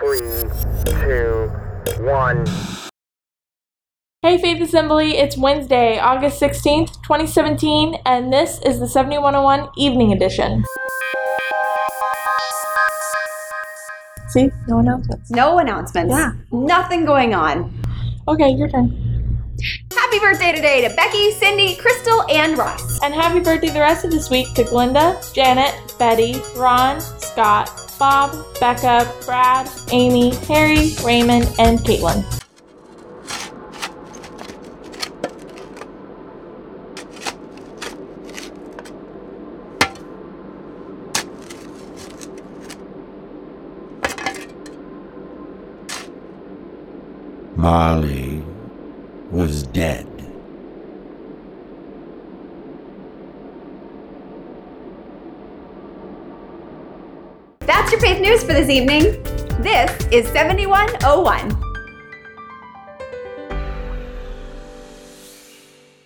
Three, two, one. Hey Faith Assembly, it's Wednesday, August 16th, 2017, and this is the 7101 Evening Edition. See? No announcements. No announcements. Yeah. Nothing going on. Okay, your turn. Happy birthday today to Becky, Cindy, Crystal, and Ross. And happy birthday the rest of this week to Glinda, Janet, Betty, Ron, Scott, Bob, Becca, Brad, Amy, Harry, Raymond, and Caitlin. Molly was dead. That's your faith news for this evening. This is 7101.